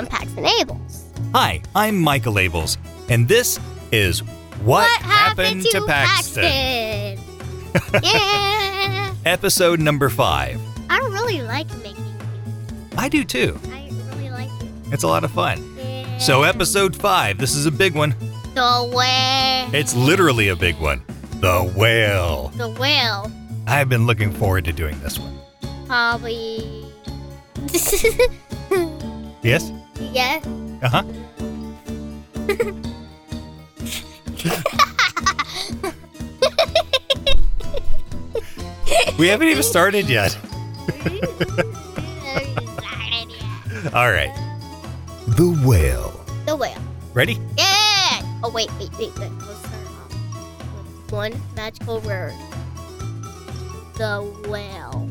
I'm Paxton Abels. Hi, I'm Michael Abels, and this is What, happened, to, Paxton? Paxton? yeah. Episode number five. I really like making I do too. I really like it. It's a lot of fun. Yeah. So, episode five, this is a big one. the whale. It's literally a big one. The whale. The whale. I've been looking forward to doing this one. Probably. Yes? Yeah. Uh huh. we haven't even started yet. All right. The whale. the whale. Ready? Yeah. Oh wait, wait, wait, wait. Let's start off with one magical word. The whale.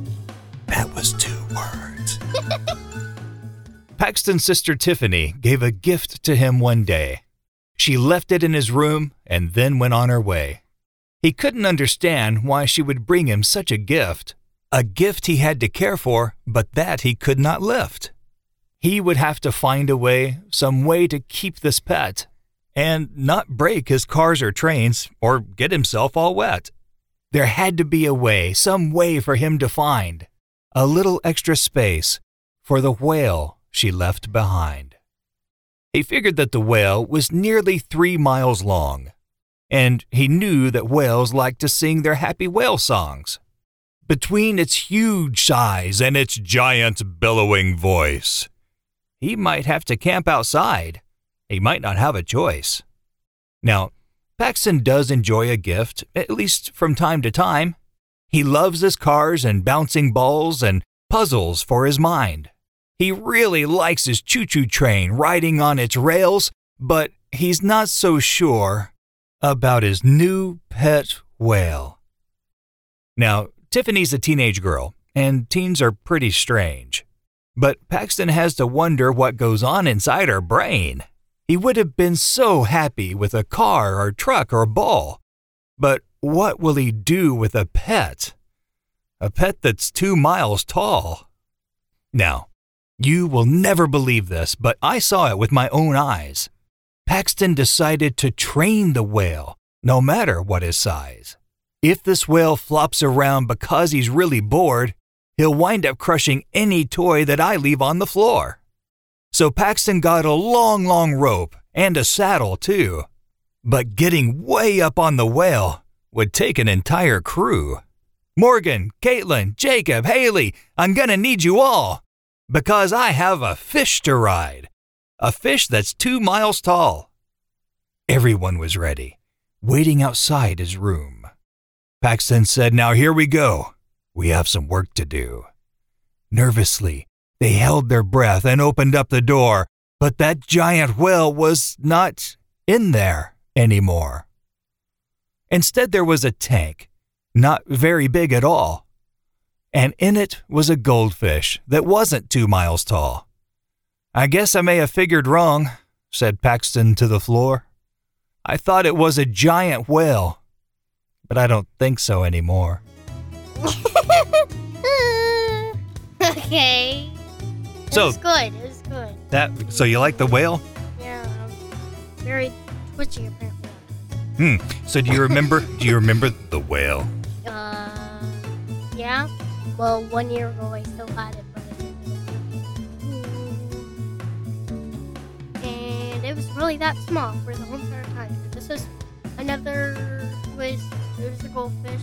That was two words. Paxton's sister Tiffany gave a gift to him one day. She left it in his room and then went on her way. He couldn't understand why she would bring him such a gift. A gift he had to care for, but that he could not lift. He would have to find a way, some way to keep this pet, and not break his cars or trains or get himself all wet. There had to be a way, some way for him to find a little extra space for the whale she left behind. He figured that the whale was nearly three miles long, and he knew that whales liked to sing their happy whale songs. Between its huge size and its giant bellowing voice, he might have to camp outside. He might not have a choice. Now, Paxton does enjoy a gift, at least from time to time. He loves his cars and bouncing balls and puzzles for his mind. He really likes his choo choo train riding on its rails, but he's not so sure about his new pet whale. Now, Tiffany's a teenage girl, and teens are pretty strange. But Paxton has to wonder what goes on inside her brain. He would have been so happy with a car or truck or ball. But what will he do with a pet? A pet that's two miles tall. Now, you will never believe this, but I saw it with my own eyes. Paxton decided to train the whale, no matter what his size. If this whale flops around because he's really bored, he'll wind up crushing any toy that I leave on the floor. So Paxton got a long, long rope and a saddle, too. But getting way up on the whale would take an entire crew. Morgan, Caitlin, Jacob, Haley, I'm gonna need you all. Because I have a fish to ride. A fish that's two miles tall. Everyone was ready, waiting outside his room. Paxton said, Now here we go. We have some work to do. Nervously, they held their breath and opened up the door, but that giant whale was not in there anymore. Instead, there was a tank, not very big at all, and in it was a goldfish that wasn't two miles tall. I guess I may have figured wrong, said Paxton to the floor. I thought it was a giant whale, but I don't think so anymore. okay. It So- was good. It was good. That so you like the whale? Yeah. Very twitchy apparently. Hmm. So do you remember do you remember the whale? Uh, yeah. Well, one year ago I still had it, but. And it was really that small for the whole entire time. This is another was there was a goldfish.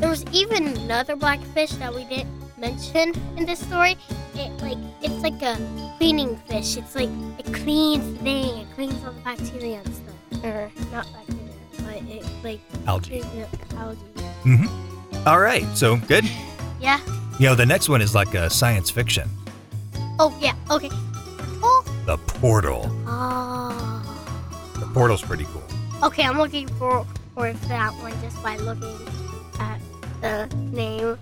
There was even another blackfish that we didn't mention in this story. It like it's like a cleaning fish. It's like it cleans thing. It cleans all the bacteria and stuff. Or not bacteria, but it like Algae. the algae. Mm-hmm. All right. So good. Yeah. You know, the next one is like a science fiction. Oh yeah. Okay. Oh. The portal. Oh. The portal's pretty cool. Okay, I'm looking for for that one just by looking at the name.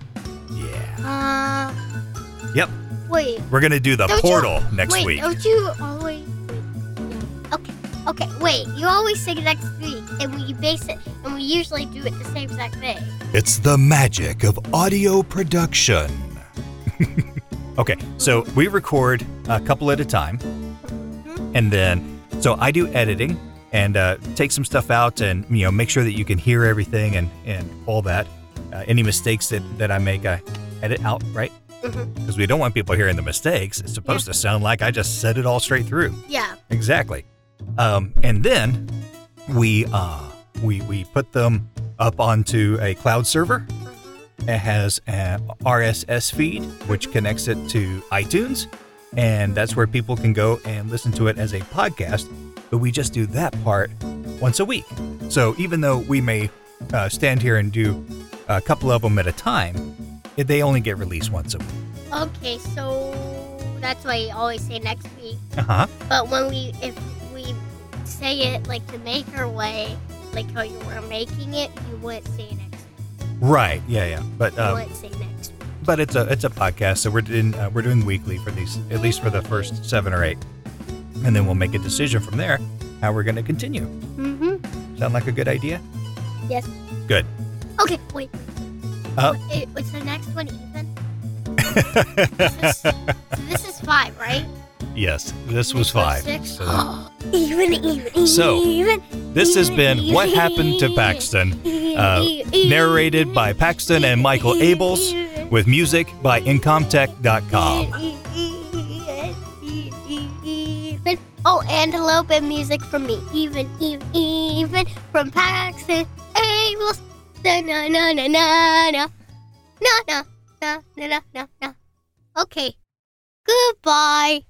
Yeah. Uh. Yep. Wait. We're gonna do the Don't you- portal next wait, week. Don't you. Okay. Wait. You always say next week, and we base it, and we usually do it the same exact day. It's the magic of audio production. okay, so we record a couple at a time, And then, so I do editing and uh, take some stuff out and, you know, make sure that you can hear everything and, and all that. Uh, any mistakes that, that I make, I edit out, right? Mhm. Because we don't want people hearing the mistakes. It's supposed to sound like I just said it all straight through. Yeah. Exactly. Um, and then we uh, we we put them up onto a cloud server. It has an RSS feed which connects it to iTunes, and that's where people can go and listen to it as a podcast. But we just do that part once a week. So even though we may uh, stand here and do a couple of them at a time, they only get released once a week. Okay, so that's why you always say next week. Uh huh. But when we, if say it like the maker way, like how you were making it, you wouldn't say next. Right. Yeah. Yeah. But You um, wouldn't say next. but it's a it's a podcast, so we're doing uh, we're doing weekly for these at least for the first seven or eight, and then we'll make a decision from there how we're going to continue. Mm-hmm. Sound like a good idea? Yes. Good. Okay, wait. Uh. It, was the next one even? This is, so this is five, right? Yes, this was five. six? So even, even, So, even. this has been What Happened to Paxton, uh, narrated by Paxton and Michael Abels, with music by Incompetech.com. Oh, and a little bit of music from me. Even, even, even from Paxton Abels. Na na na na. Na na na na na na na. Okay. Goodbye.